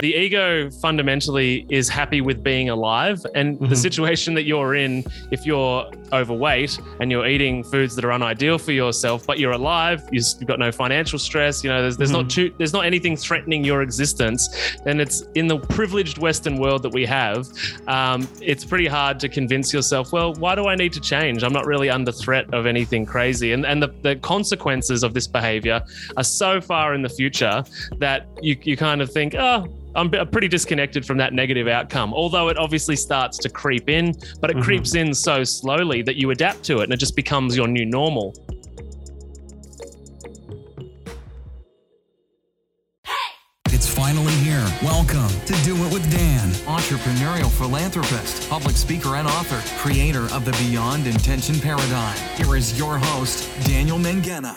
the ego fundamentally is happy with being alive. And Mm-hmm. the situation that you're in, if you're overweight and you're eating foods that are unideal for yourself, but you're alive, you've got no financial stress, you know, there's, there's Mm-hmm. not too, there's not anything threatening your existence, then it's in the privileged Western world that we have. Um, it's pretty hard to convince yourself, well, why do I need to change? I'm not really under threat of anything crazy. And, and the, the consequences of this behavior are so far in the future that you, you kind of think, oh, I'm b- pretty disconnected from that negative outcome. Although it obviously starts to creep in, but it Mhm. creeps in so slowly that you adapt to it and it just becomes your new normal. It's finally here. Welcome to Do It with Dan. entrepreneurial philanthropist, public speaker, and author, creator of the Beyond Intention Paradigm. Here is your host, Daniel Mangena.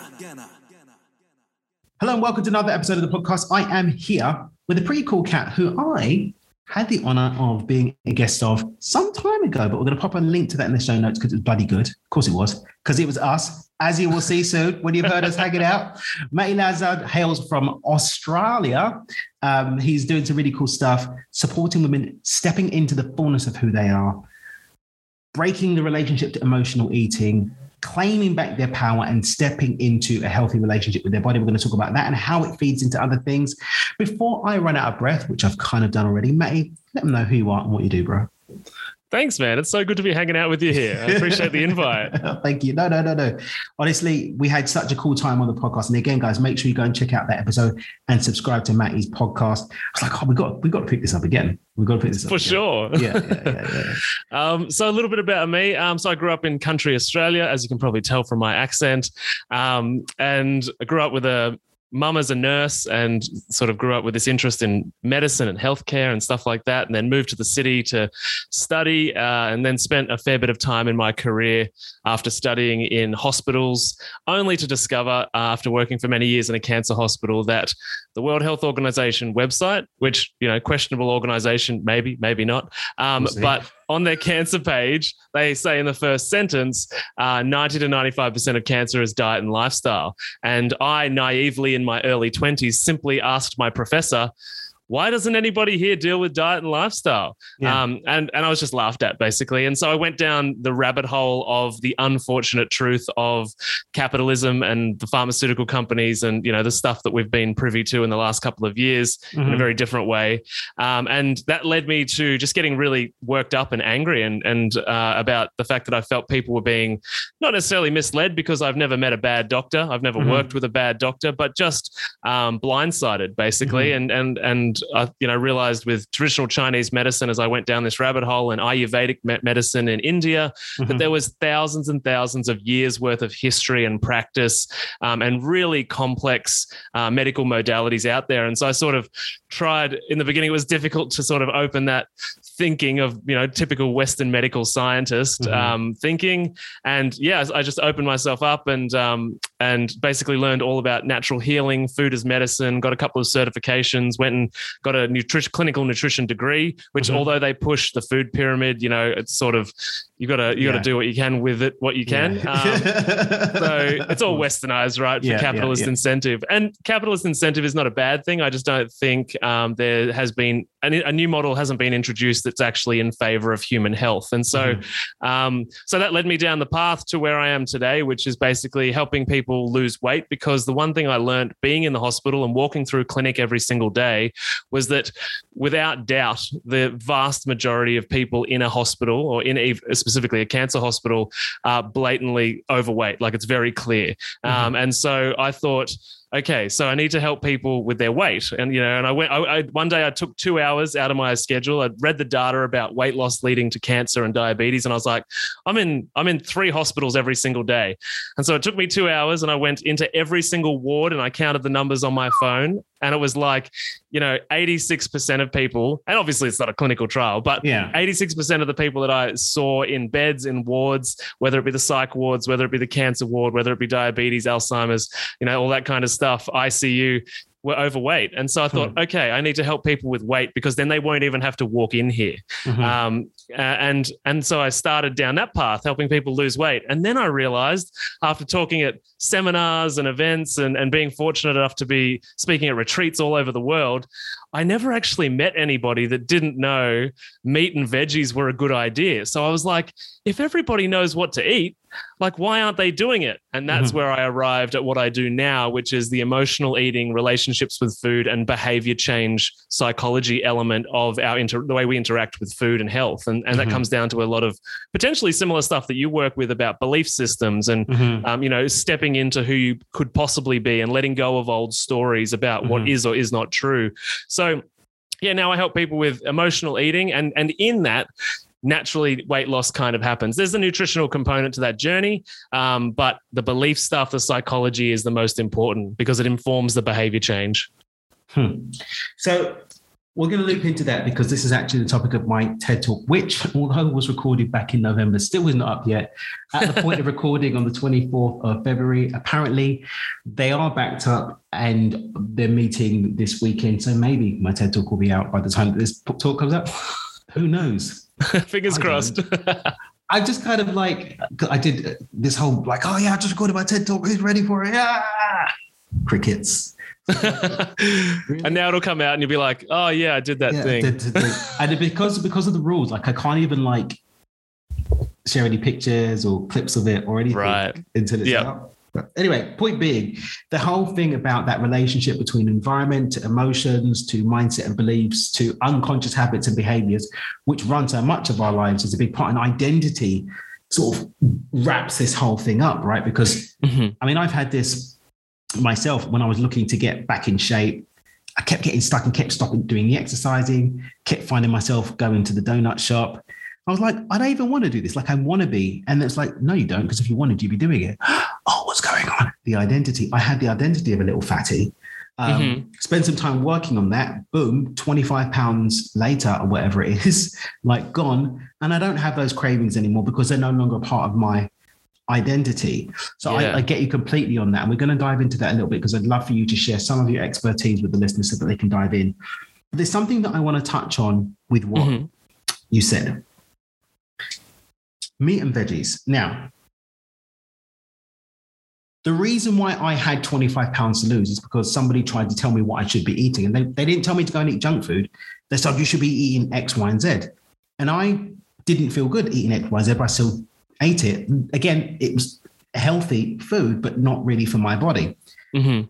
Hello and welcome to another episode of the podcast. I am here with a pretty cool cat who I had the honor of being a guest of some time ago, but we're going to pop a link to that in the show notes because it was bloody good. Of course it was, because it was us, as you will see soon when you've heard us hanging out. Matty Lazard hails from Australia. Um, he's doing some really cool stuff, supporting women stepping into the fullness of who they are, breaking the relationship to emotional eating, claiming back their power and stepping into a healthy relationship with their body. We're going to talk about that and how it feeds into other things. Before I run out of breath, which I've kind of done already, Matty, let them know who you are and what you do, bro. Thanks, man. It's so good to be hanging out with you here. I appreciate the invite. Thank you. No, no, no, no. Honestly, we had such a cool time on the podcast. And again, guys, make sure you go and check out that episode and subscribe to Matty's podcast. I was like, oh, we got we got to pick this up again. We've got to pick this up For again. sure. Yeah, yeah, yeah, yeah. Um, so a little bit about me. Um, so I grew up in country Australia, as you can probably tell from my accent, um, and I grew up with a mum as a nurse and sort of grew up with this interest in medicine and healthcare and stuff like that and then moved to the city to study uh, and then spent a fair bit of time in my career after studying in hospitals only to discover uh, after working for many years in a cancer hospital that the world health organization website which you know questionable organization maybe maybe not um, We'll but on their cancer page, they say in the first sentence, uh, 90 to 95% of cancer is diet and lifestyle. And I naively in my early 20s simply asked my professor, why doesn't anybody here deal with diet and lifestyle? Yeah. Um, and, and I was just laughed at basically. And so I went down the rabbit hole of the unfortunate truth of capitalism and the pharmaceutical companies and, you know, the stuff that we've been privy to in the last couple of years in a Mhm. very different way. Um, and that led me to just getting really worked up and angry and, and uh, about the fact that I felt people were being not necessarily misled because I've never met a bad doctor. I've never Mhm. worked with a bad doctor, but just um, blindsided basically. And, and, and I, you know, realized with traditional Chinese medicine as I went down this rabbit hole and Ayurvedic medicine in India, Mhm. that there was thousands and thousands of years worth of history and practice um, and really complex uh, medical modalities out there. And so I sort of tried in the beginning, it was difficult to sort of open that thinking of, you know, typical Western medical scientist Mhm. um, thinking. And yeah, I just opened myself up and, um, and basically learned all about natural healing, food as medicine, got a couple of certifications, went and got a nutrition, clinical nutrition degree, which Mhm. although they push the food pyramid, you know, it's sort of, you gotta, you Yeah. gotta do what you can with it, what you can. Yeah. Um, so it's all westernized, right? For Yeah, capitalist incentive, and capitalist incentive is not a bad thing. I just don't think um, there has been a, a new model hasn't been introduced that's actually in favor of human health, and so Mm-hmm. um, so that led me down the path to where I am today, which is basically helping people lose weight. Because the one thing I learned being in the hospital and walking through clinic every single day was that without doubt, the vast majority of people in a hospital or in a, specifically a cancer hospital are blatantly overweight. Like it's very clear. Um, and so I thought, okay, so I need to help people with their weight. And, you know, and I went, I, I, one day I took two hours out of my schedule. I read the data about weight loss leading to cancer and diabetes. And I was like, I'm in, I'm in three hospitals every single day. And so it took me two hours and I went into every single ward and I counted the numbers on my phone. And it was like, you know, 86% of people, and obviously it's not a clinical trial, but Yeah. 86% of the people that I saw in beds, in wards, whether it be the psych wards, whether it be the cancer ward, whether it be diabetes, Alzheimer's, you know, all that kind of stuff, ICU, were overweight. And so I thought, okay, I need to help people with weight because then they won't even have to walk in here. Mhm. Um, and and so I started down that path, helping people lose weight. And then I realized after talking at seminars and events and, and being fortunate enough to be speaking at retreats all over the world, I never actually met anybody that didn't know meat and veggies were a good idea. So I was like, if everybody knows what to eat, like why aren't they doing it? And that's Mhm. where I arrived at what I do now, which is the emotional eating, relationships with food, and behavior change psychology element of our inter- the way we interact with food and health. And and that Mhm. comes down to a lot of potentially similar stuff that you work with about belief systems and Mhm. um, you know, stepping into who you could possibly be and letting go of old stories about what Mhm. is or is not true. So, yeah, now I help people with emotional eating, and and in that. Naturally, weight loss kind of happens. There's a nutritional component to that journey, um, but the belief stuff, the psychology is the most important because it informs the behavior change. Hmm. So we're going to loop into that because this is actually the topic of my TED talk, which, although it was recorded back in November, still is not up yet. At the point of recording on the 24th of February, apparently they are backed up and they're meeting this weekend. So maybe my TED talk will be out by the time that this talk comes out. Who knows? Fingers I crossed. I just kind of like I did this whole like, oh yeah, I just recorded my TED talk. Who's ready for it? Yeah, crickets. And now it'll come out, and you'll be like, "Oh yeah, I did that Yeah, thing." did- did- did. and because because of the rules, like I can't even like share any pictures or clips of it or anything Right. until it's Yeah. out. But anyway, point being, the whole thing about that relationship between environment to emotions to mindset and beliefs to unconscious habits and behaviors, which run so much of our lives, is a big part. And identity sort of wraps this whole thing up, right? Because Mhm. I mean, I've had this myself when I was looking to get back in shape. I kept getting stuck and kept stopping doing the exercising, kept finding myself going to the donut shop. I was like, I don't even want to do this. Like, I want to be. And it's like, no, you don't, because if you wanted, you'd be doing it. oh, what's going on? The identity. I had the identity of a little fatty. Um, Mhm. Spend some time working on that. Boom, 25 pounds later, or whatever it is, like gone. And I don't have those cravings anymore because they're no longer a part of my identity. So Yeah. I, I get you completely on that. And we're going to dive into that a little bit because I'd love for you to share some of your expertise with the listeners so that they can dive in. But there's something that I want to touch on with what Mhm. you said meat and veggies. Now, the reason why I had 25 pounds to lose is because somebody tried to tell me what I should be eating. And they, they didn't tell me to go and eat junk food. They said, you should be eating X, Y, and Z. And I didn't feel good eating X, Y, Z, but I still ate it. Again, it was healthy food, but not really for my body. Mhm.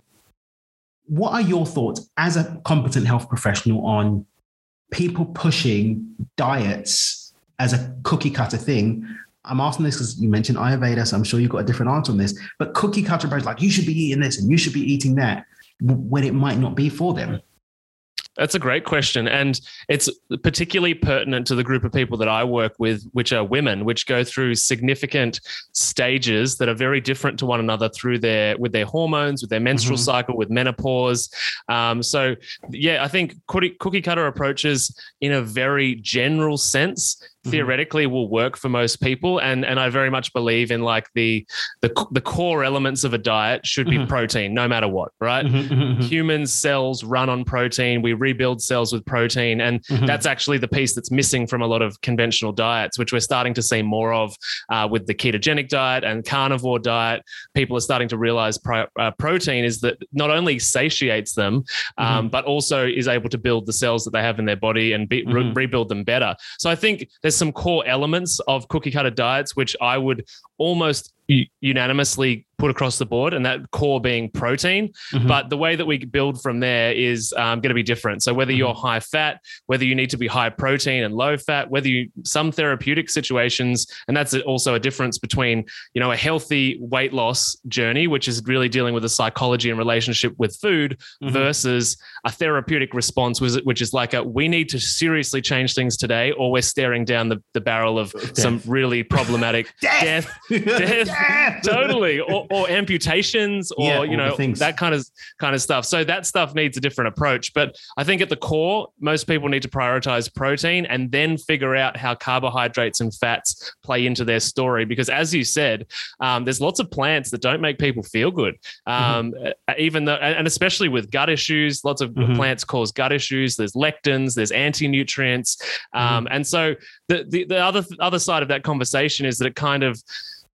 What are your thoughts as a competent health professional on people pushing diets as a cookie cutter thing? I'm asking this because you mentioned Ayurveda, so I'm sure you've got a different answer on this. But cookie cutter approach, like you should be eating this and you should be eating that, when it might not be for them. That's a great question. And it's particularly pertinent to the group of people that I work with, which are women, which go through significant stages that are very different to one another through their with their hormones, with their menstrual Mhm. cycle, with menopause. Um, so yeah, I think cookie, cutter approaches in a very general sense. Theoretically will work for most people. And and I very much believe in like the the, the core elements of a diet should be Mhm. protein, no matter what, right? Mhm, mhm, mhm. human cells run on protein. We rebuild cells with protein. And Mhm. that's actually the piece that's missing from a lot of conventional diets, which we're starting to see more of uh, with the ketogenic diet and carnivore diet. People are starting to realize pro- uh, protein is that not only satiates them, um, but also is able to build the cells that they have in their body and be, re- rebuild them better. So I think there's some core elements of cookie cutter diets, which I would almost unanimously put across the board, and that core being protein. Mhm. But the way that we build from there is um, going to be different. So whether you're high fat, whether you need to be high protein and low fat, whether you some therapeutic situations, and that's also a difference between you know a healthy weight loss journey, which is really dealing with the psychology and relationship with food, Mhm. versus a therapeutic response, which is like a we need to seriously change things today, or we're staring down the, the barrel of some really problematic death death, totally or, or amputations or Yeah, you know things. that kind of kind of stuff. So that stuff needs a different approach. But i think at the core most people need to prioritize protein and then figure out how carbohydrates and fats play into their story. Because as you said um, there's lots of plants that don't make people feel good. Um, uh, even though and especially with gut issues lots of Mhm. plants cause gut issues. There's lectins there's anti-nutrients. Um, and so the, the the other other side of that conversation is that it kind of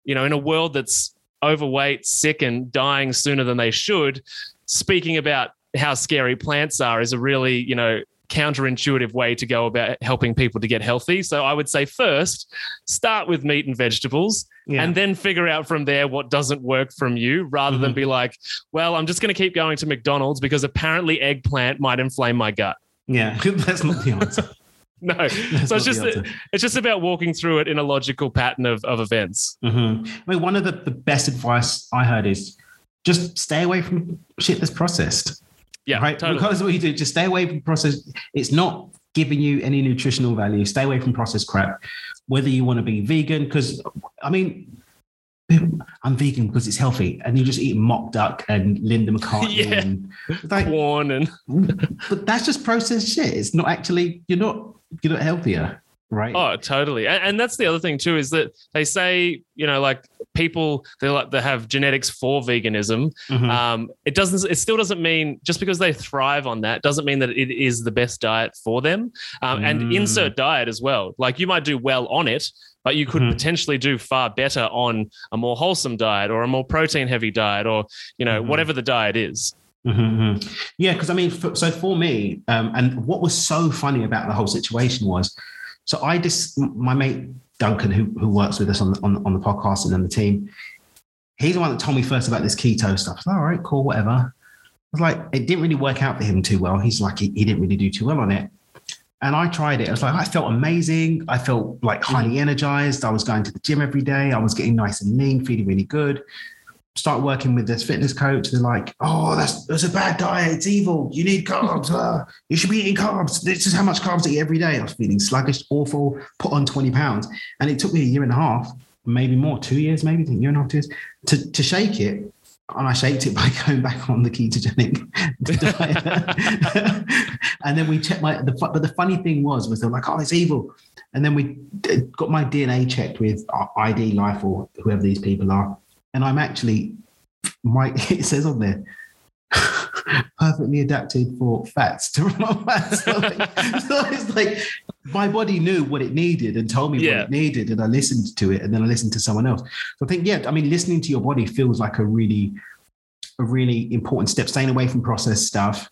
you know in a world that's overweight sick and dying sooner than they should speaking about how scary plants are is a really, you know, counterintuitive way to go about helping people to get healthy. So I would say first, start with meat and vegetables Yeah. and then figure out from there what doesn't work from you rather than Mhm. be like, well, I'm just going to keep going to McDonald's because apparently eggplant might inflame my gut. yeah, that's not the answer. No. That's so it's just it's just about walking through it in a logical pattern of, of events. Mhm. I mean, one of the, the best advice I heard is just stay away from shit that's processed. Yeah, right. totally. Because what you do, just stay away from processed. It's not giving you any nutritional value. Stay away from processed crap. Whether you want to be vegan, because I mean, I'm vegan because it's healthy, and you just eat mock duck and Linda McCartney, Yeah. and like, Quorn and but that's just processed shit. It's not actually. You're not. You're not healthier, right? Oh, totally. And, and that's the other thing too is that they say, you know, like people they like they have genetics for veganism. Mhm. Um, it doesn't. It still doesn't mean just because they thrive on that doesn't mean that it is the best diet for them. Um, And Mm. insert diet as well. Like you might do well on it, but you could Mhm. potentially do far better on a more wholesome diet or a more protein heavy diet or you know Mhm. whatever the diet is. Hmm Yeah, because I mean, for, so for me, um, and what was so funny about the whole situation was, so I just my mate Duncan, who who works with us on the, on, on the podcast and on the team, he's the one that told me first about this keto stuff. I was like, all right, cool, whatever. I was like, it didn't really work out for him too well. He's like, he, he didn't really do too well on it. And I tried it. I was like, I felt amazing. I felt like highly energized. I was going to the gym every day. I was getting nice and lean, feeling really good start working with this fitness coach. They're like, oh, that's that's a bad diet. It's evil. You need carbs. Uh, you should be eating carbs. This is how much carbs I eat every day. I was feeling sluggish, awful, put on 20 pounds. And it took me a year and a half, maybe more, two years, maybe, a year and a half, two years, to, to shake it. And I shaped it by going back on the ketogenic diet. and then we checked my, the, but the funny thing was, was they were like, oh, it's evil. And then we got my DNA checked with ID Life or whoever these people are. And I'm actually, my, it says on there, perfectly adapted for fats to remove fats. So, like, so it's like my body knew what it needed and told me Yeah. what it needed, and I listened to it, and then I listened to someone else. So I think, yeah, I mean, listening to your body feels like a really, a really important step. Staying away from processed stuff,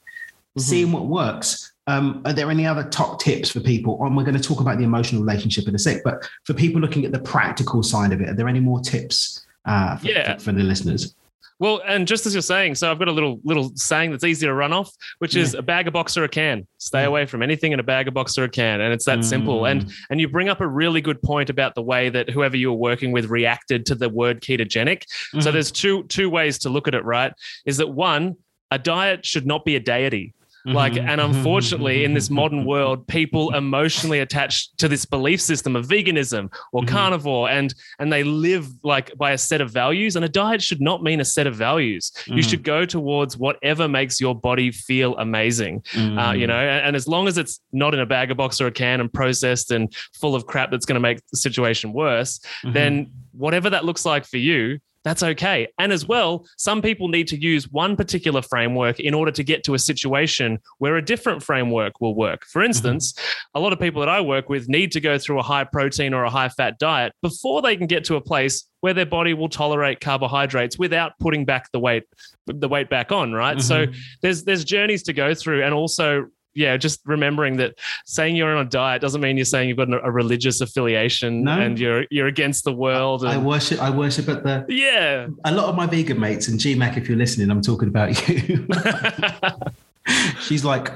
seeing what works. Um, are there any other top tips for people? And we're going to talk about the emotional relationship in a sec, but for people looking at the practical side of it, are there any more tips uh, for, Yeah. for, for the listeners? Well, and just as you're saying, so I've got a little little saying that's easy to run off, which is a bag, a box, or a can. Stay Mm. away from anything in a bag, a box, or a can, and it's that simple. And Mm. and you bring up a really good point about the way that whoever you were working with reacted to the word ketogenic. So Mhm. there's two two ways to look at it. Right? Is that one? A diet should not be a deity. Like, Mhm. and unfortunately, in this modern world, people emotionally attach to this belief system of veganism or Mhm. carnivore, and and they live like by a set of values. And a diet should not mean a set of values. You Mhm. should go towards whatever makes your body feel amazing. Uh, Mm. you know, and, and as long as it's not in a bag, a box, or a can, and processed and full of crap that's going to make the situation worse, Mhm. then whatever that looks like for you, that's okay. And as well, some people need to use one particular framework in order to get to a situation where a different framework will work. For mm-hmm. instance, a lot of people that I work with need to go through a high protein or a high fat diet before they can get to a place where their body will tolerate carbohydrates without putting back the weight the weight back on, right? So mm-hmm. there's there's journeys to go through and also yeah, just remembering that saying you're on a diet doesn't mean you're saying you've got a, religious affiliation No. and you're you're against the world. I And, worship. I worship at the. yeah. A lot of my vegan mates and GMAC, if you're listening, I'm talking about you. She's like,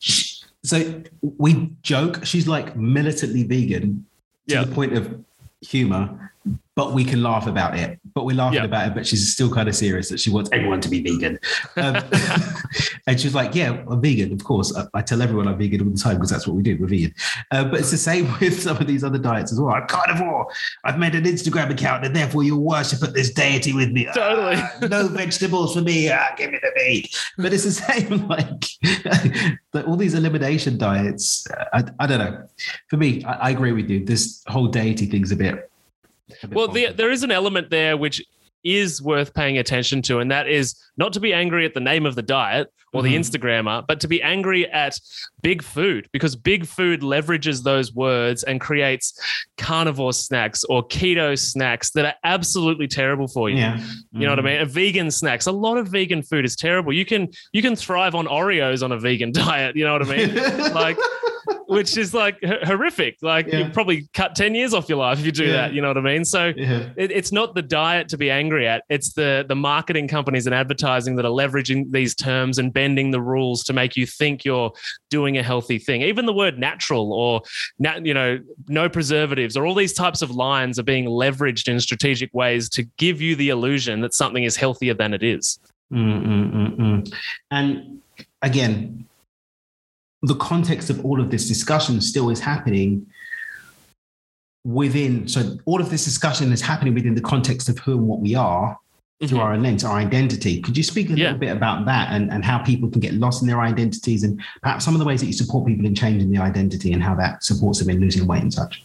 so we joke. She's like militantly vegan to Yeah. the point of humor, but we can laugh about it. But we're laughing Yeah. about it. But she's still kind of serious that she wants everyone to be vegan. Um, and she's like, "Yeah, I'm vegan. Of course, I, I tell everyone I'm vegan all the time because that's what we do. We're vegan." Uh, but it's the same with some of these other diets as well. I'm carnivore. I've made an Instagram account, and therefore you'll worship at this deity with me. Totally. Ah, no vegetables for me. Ah, give me the meat. But it's the same. Like all these elimination diets. I, I don't know. For me, I, I agree with you. This whole deity thing's a bit. Well, the, there is an element there which is worth paying attention to. And that is not to be angry at the name of the diet or the Mhm. Instagrammer, but to be angry at big food because big food leverages those words and creates carnivore snacks or keto snacks that are absolutely terrible for you. Yeah. You know what I mean? A vegan snacks. A lot of vegan food is terrible. You can you can thrive on Oreos on a vegan diet. You know what I mean? like, which is like h- horrific. Like Yeah. you probably cut ten years off your life if you do Yeah. that. You know what I mean? So yeah. it, it's not the diet to be angry at. It's the the marketing companies and advertising that are leveraging these terms and bending the rules to make you think you're doing a healthy thing. Even the word natural or nat, you know no preservatives or all these types of lines are being leveraged in strategic ways to give you the illusion that something is healthier than it is. Mm, mm, mm, mm. And again, the context of all of this discussion still is happening within. So all of this discussion is happening within the context of who and what we are through mm-hmm. our lens, our identity. Could you speak a Yeah. little bit about that and, and how people can get lost in their identities and perhaps some of the ways that you support people in changing their identity and how that supports them in losing weight and such?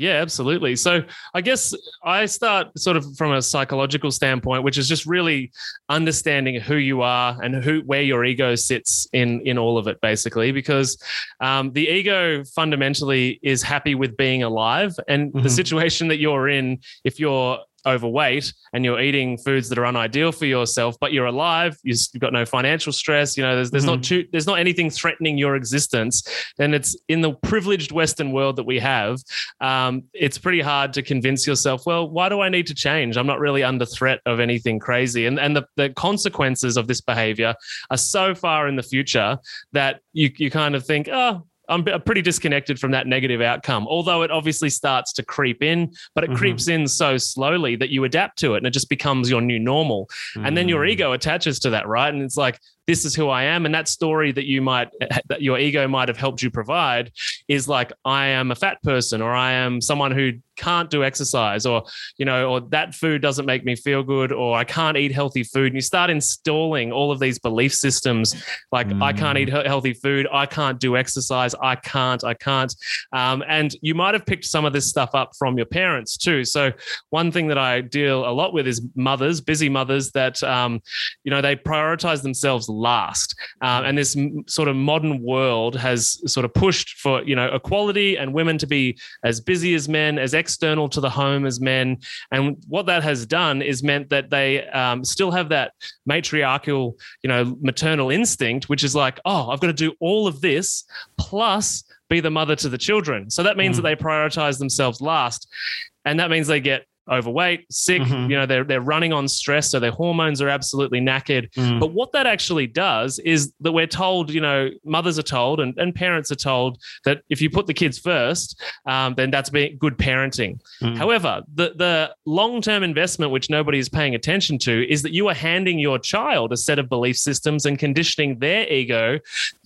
Yeah, absolutely. So I guess I start sort of from a psychological standpoint, which is just really understanding who you are and who where your ego sits in in all of it, basically. Because um, the ego fundamentally is happy with being alive, and the Mhm. situation that you're in, if you're overweight and you're eating foods that are unideal for yourself but you're alive you- you've got no financial stress you know there's, there's not too, there's not anything threatening your existence And it's in the privileged western world that we have um, it's pretty hard to convince yourself, well, why do I need to change? I'm not really under threat of anything crazy. And, and the, the consequences of this behavior are so far in the future that you, you kind of think, oh, I'm pretty disconnected from that negative outcome. Although it obviously starts to creep in, but it Mhm. creeps in so slowly that you adapt to it and it just becomes your new normal and then your Mm. ego attaches to that right and it's like this is who i am. And that story that you might that your ego might have helped you provide is like i am a fat person or i am someone who can't do exercise or you know or that food doesn't make me feel good or i can't eat healthy food. And you start installing all of these belief systems like i can't eat healthy food. I can't do exercise. I can't i can't. Um, and you might have picked some of this stuff up from your parents too. So one thing that I deal a lot with is mothers, busy mothers that, um, you know, they prioritize themselves last. Um, and this m- sort of modern world has sort of pushed for, you know, equality and women to be as busy as men, as external to the home as men. And what that has done is meant that they um, still have that matriarchal, you know, maternal instinct, which is like, oh, I've got to do all of this plus be the mother to the children. So that means Mm. that they prioritize themselves last. And that means they get overweight, sick, Mhm. you know, they're, they're running on stress. So their hormones are absolutely knackered. Mm. But what that actually does is that we're told, you know, mothers are told and, and parents are told that if you put the kids first, um, then that's being good parenting. Mm. However, the, the long term investment, which nobody is paying attention to, is that you are handing your child a set of belief systems and conditioning their ego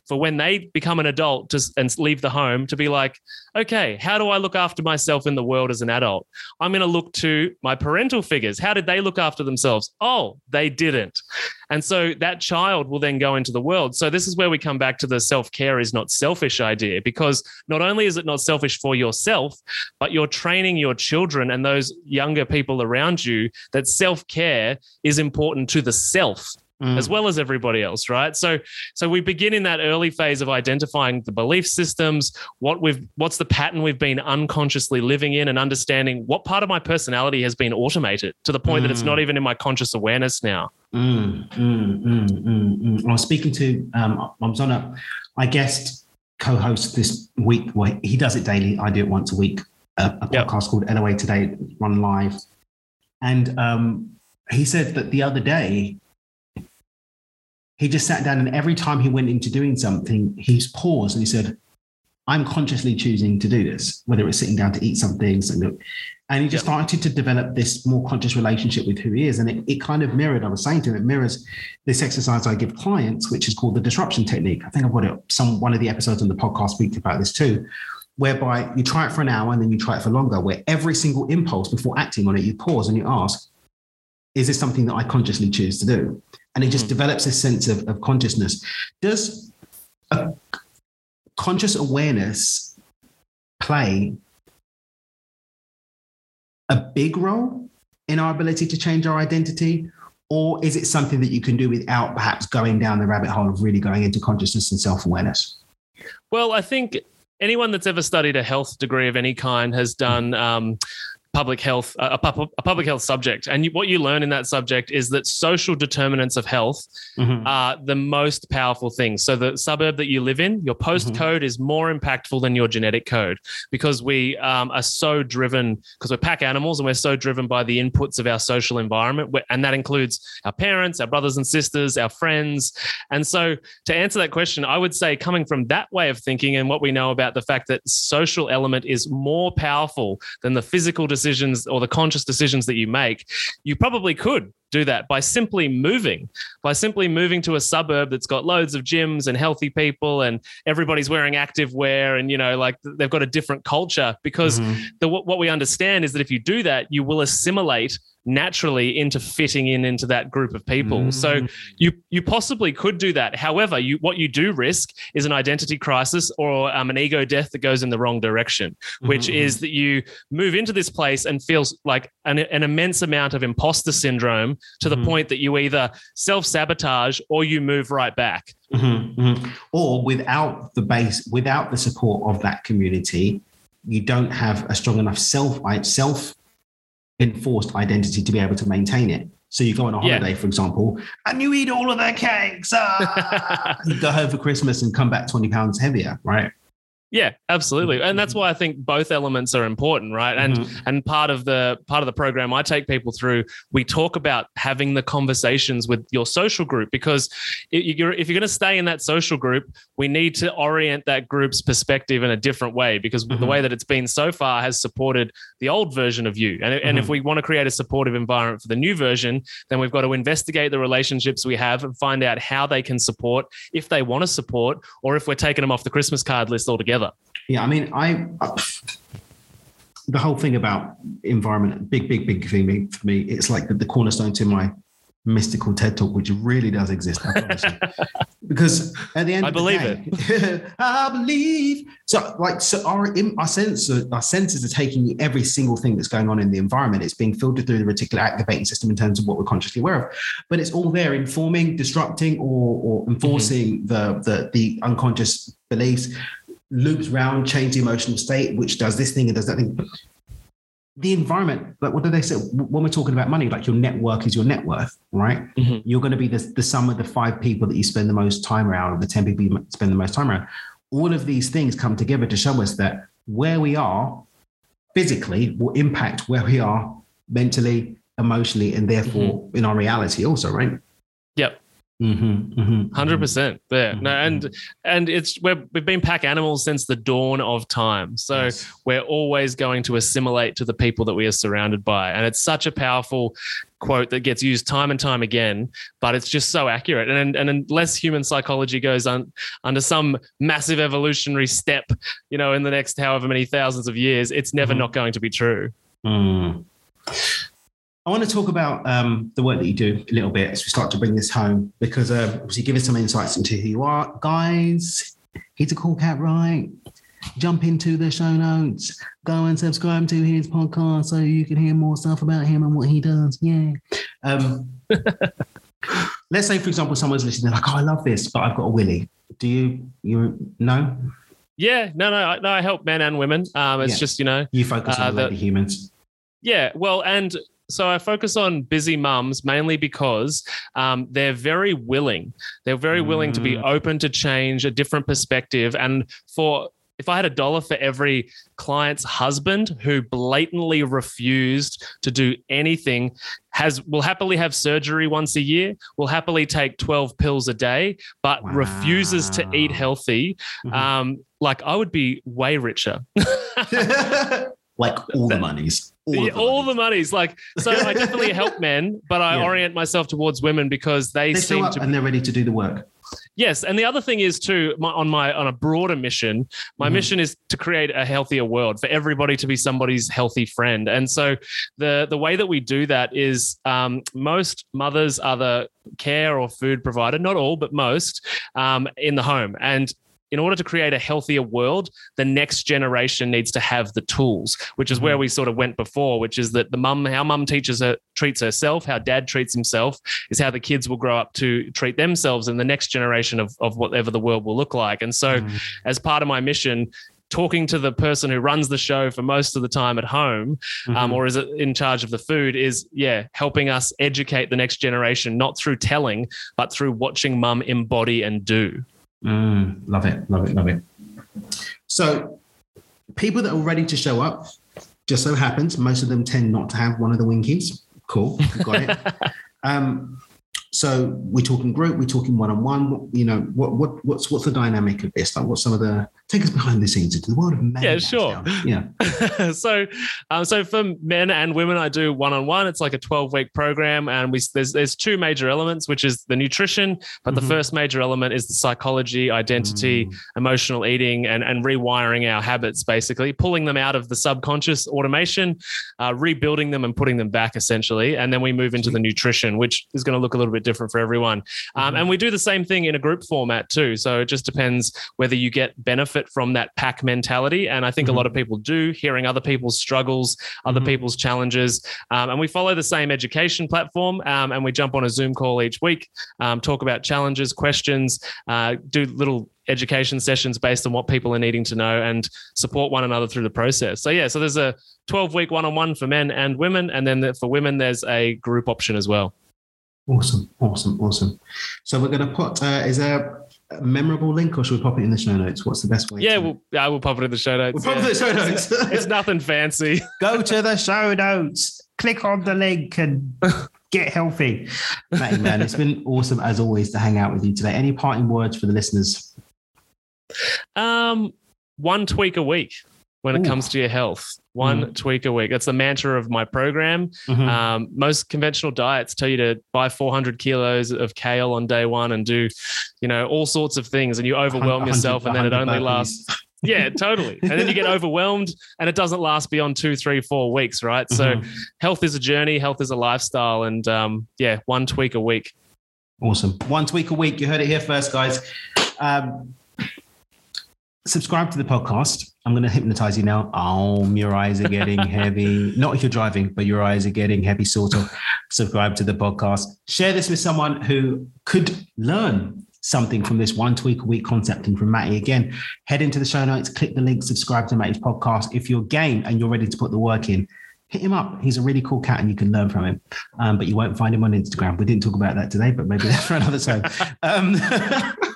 for when they become an adult and leave the home to be like, okay, how do I look after myself in the world as an adult? I'm going to look to my parental figures. How did they look after themselves? Oh, they didn't. And so that child will then go into the world. So this is where we come back to the self care is not selfish idea, because not only is it not selfish for yourself, but you're training your children and those younger people around you that self care is important to the self Mm. as well as everybody else right so so we begin in that early phase of identifying the belief systems what we've what's the pattern we've been unconsciously living in and understanding what part of my personality has been automated to the point that it's Mm. not even in my conscious awareness now Mm, mm, mm, mm, mm. I was speaking to, um, I was on a, I guest co-host this week. Well, he does it daily. I do it once a week. A, a Yep. podcast called LOA Today, run live. And um, he said that the other day, he just sat down and every time he went into doing something, he paused and he said, I'm consciously choosing to do this, whether it's sitting down to eat something. something and he just started to develop this more conscious relationship with who he is. And it, it kind of mirrored, I was saying to him, it mirrors this exercise I give clients, which is called the disruption technique. I think I've got it, some one of the episodes on the podcast speaks about this too, whereby you try it for an hour and then you try it for longer, where every single impulse before acting on it, you pause and you ask, is this something that I consciously choose to do? And it just Mhm. develops this sense of, of consciousness. Does a conscious awareness play a big role in our ability to change our identity? Or is it something that you can do without perhaps going down the rabbit hole of really going into consciousness and self awareness? Well, I think anyone that's ever studied a health degree of any kind has done um, public health, a, a public health subject. And you, what you learn in that subject is that social determinants of health Mhm. are the most powerful things. So the suburb that you live in, your postcode is more impactful than your genetic code because we um, are so driven because we're pack animals and we're so driven by the inputs of our social environment, and that includes our parents, our brothers and sisters, our friends. And so to answer that question, I would say coming from that way of thinking and what we know about the fact that social element is more powerful than the physical decisions or the conscious decisions that you make, you probably could do that by simply moving, by simply moving to a suburb that's got loads of gyms and healthy people and everybody's wearing active wear and you know like they've got a different culture because Mhm. the, what we understand is that if you do that, you will assimilate naturally into fitting in into that group of people. So Mm. you you possibly could do that. However, you what you do risk is an identity crisis or um, an ego death that goes in the wrong direction, which Mhm, is that you move into this place and feels like an, an immense amount of imposter syndrome to the Mhm. point that you either self sabotage or you move right back. Mhm, mhm. Or without the base, without the support of that community, you don't have a strong enough self self enforced identity to be able to maintain it. So you go on a Yeah. holiday, for example, and you eat all of their cakes. Ah! you go home for Christmas and come back twenty pounds heavier, right? Yeah, absolutely. And that's why I think both elements are important, right? And Mhm. and part of the part of the program I take people through, we talk about having the conversations with your social group because if you're if you're going to stay in that social group, we need to orient that group's perspective in a different way because the Mhm. way that it's been so far has supported the old version of you. And, and if Mhm. we want to create a supportive environment for the new version, then we've got to investigate the relationships we have and find out how they can support if they want to support or if we're taking them off the Christmas card list altogether. Yeah, I mean, I, the whole thing about environment, big, big, big thing for me. It's like the, the cornerstone to my mystical TED talk, which really does exist. Because at the end, I of the believe day, I believe. So, like, so our our sense, our senses are taking every single thing that's going on in the environment. It's being filtered through the reticular activating system in terms of what we're consciously aware of. But it's all there, informing, disrupting, or, or enforcing mm-hmm. the, the the unconscious beliefs loops round, change the emotional state, which does this thing and does that thing. The environment, like what do they say when we're talking about money? Like your network is your net worth, right? Mhm. You're going to be the, the sum of the five people that you spend the most time around, or the 10 people you spend the most time around. All of these things come together to show us that where we are physically will impact where we are mentally, emotionally, and therefore in our reality also, right? Yep. Mm-hmm, mm-hmm, Hundred percent. Yeah. No, and and it's we're, we've been pack animals since the dawn of time. So Yes. we're always going to assimilate to the people that we are surrounded by, and it's such a powerful quote that gets used time and time again. But it's just so accurate. And and unless human psychology goes on under some massive evolutionary step, you know, in the next however many thousands of years, it's never Mhm. not going to be true. Mm. I want to talk about um, the work that you do a little bit as we start to bring this home, because uh, obviously give us some insights into who you are, guys. He's a cool cat, right? Jump into the show notes, go and subscribe to his podcast so you can hear more stuff about him and what he does. Yeah. Um, let's say, for example, someone's listening, they're like, "Oh, I love this, but I've got a willy." Do you you know? Yeah. No. No. I- No. I help men and women. Um. It's Yeah. just you know You focus Uh, on the the- humans. Yeah, well, and so I focus on busy mums mainly because um, they're very willing. They're very willing to be Mm. open to change, a different perspective. And for if I had a dollar for every client's husband who blatantly refused to do anything, has will happily have surgery once a year, will happily take 12 pills a day, but refuses to eat Wow. healthy, Mhm. um, like I would be way richer. like all the monies. All, Yeah, the all monies. the money's like so i definitely help men but i Yeah. orient myself towards women because they, They seem to and they're ready to do the work. yes and the other thing is too my, on my on a broader mission my Mhm. mission is to create a healthier world for everybody to be somebody's healthy friend and so the the way that we do that is um, most mothers are the care or food provider not all but most um, in the home and in order to create a healthier world, the next generation needs to have the tools, which is where mm. we sort of went before, which is that the mum, how mum teaches her, treats herself, how dad treats himself, is how the kids will grow up to treat themselves and the next generation of, of whatever the world will look like. And so, mm. as part of my mission, talking to the person who runs the show for most of the time at home um, mm-hmm. or is it in charge of the food is yeah helping us educate the next generation not through telling but through watching mum embody and do Mm, love it, love it, love it. So, people that are ready to show up, just so happens, most of them tend not to have one of the winkies. Cool, got it. um, so we're talking group, we're talking one on one. You know, what what what's what's the dynamic of this? Like, what's some of the take us behind the scenes into the world of men? Yeah, sure. Yeah, so, um, so for men and women, I do one on one. It's like a twelve week program, and we there's there's two major elements, which is the nutrition, but Mhm. the first major element is the psychology, identity, Mm. emotional eating, and and rewiring our habits, basically pulling them out of the subconscious automation, uh, rebuilding them and putting them back, essentially, and then we move into the nutrition, which is going to look a little bit different for everyone. Um, Mhm. and we do the same thing in a group format too. So it just depends whether you get benefit from that pack mentality. And I think a lot of people do, hearing other people's struggles, other Mhm. people's challenges. Um, and we follow the same education platform um, and we jump on a Zoom call each week, um, talk about challenges, questions, uh, do little education sessions based on what people are needing to know and support one another through the process. So, yeah, so there's a 12 week one on one for men and women. And then the- for women, there's a group option as well. awesome, awesome, awesome. So we're going to put. Uh, is there a memorable link, or should we pop it in the show notes? What's the best way? Yeah, to- we'll, I will pop it in the show notes. We'll pop it in the show notes. it's nothing fancy. go to the show notes, click on the link, and get healthy. Matty, man, it's been awesome as always to hang out with you today. Any parting words for the listeners? Um, one tweak a week when it Ooh. comes to your health. One tweak a week. That's the mantra of my program. Mhm. Um, most conventional diets tell you to buy 400 kilos of kale on day one and do, you know, all sorts of things, and you overwhelm yourself, and then it only lasts. Yeah, totally. And then you get overwhelmed, and it doesn't last beyond two, three, four weeks, right? So, Mhm. health is a journey. Health is a lifestyle, and um, yeah, one tweak a week. Awesome. One tweak a week. You heard it here first, guys. Um, subscribe to the podcast. I'm going to hypnotize you now. Oh, your eyes are getting heavy. Not if you're driving, but your eyes are getting heavy, sort of. Subscribe to the podcast. Share this with someone who could learn something from this one tweak a week concept and from Matty. Again, head into the show notes, click the link, subscribe to Matty's podcast. If you're game and you're ready to put the work in, hit him up. He's a really cool cat and you can learn from him. Um, but you won't find him on Instagram. We didn't talk about that today, but maybe that's for another time. Um,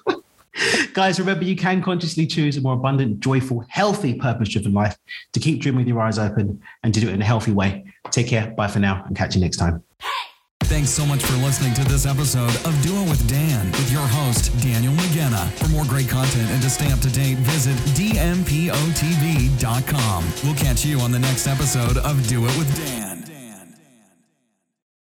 guys, remember you can consciously choose a more abundant, joyful, healthy, purpose driven life to keep dreaming with your eyes open and to do it in a healthy way. Take care. Bye for now and catch you next time. Thanks so much for listening to this episode of Do It With Dan with your host, Daniel Mangena. For more great content and to stay up to date, visit dmpotv.com. We'll catch you on the next episode of Do It With Dan.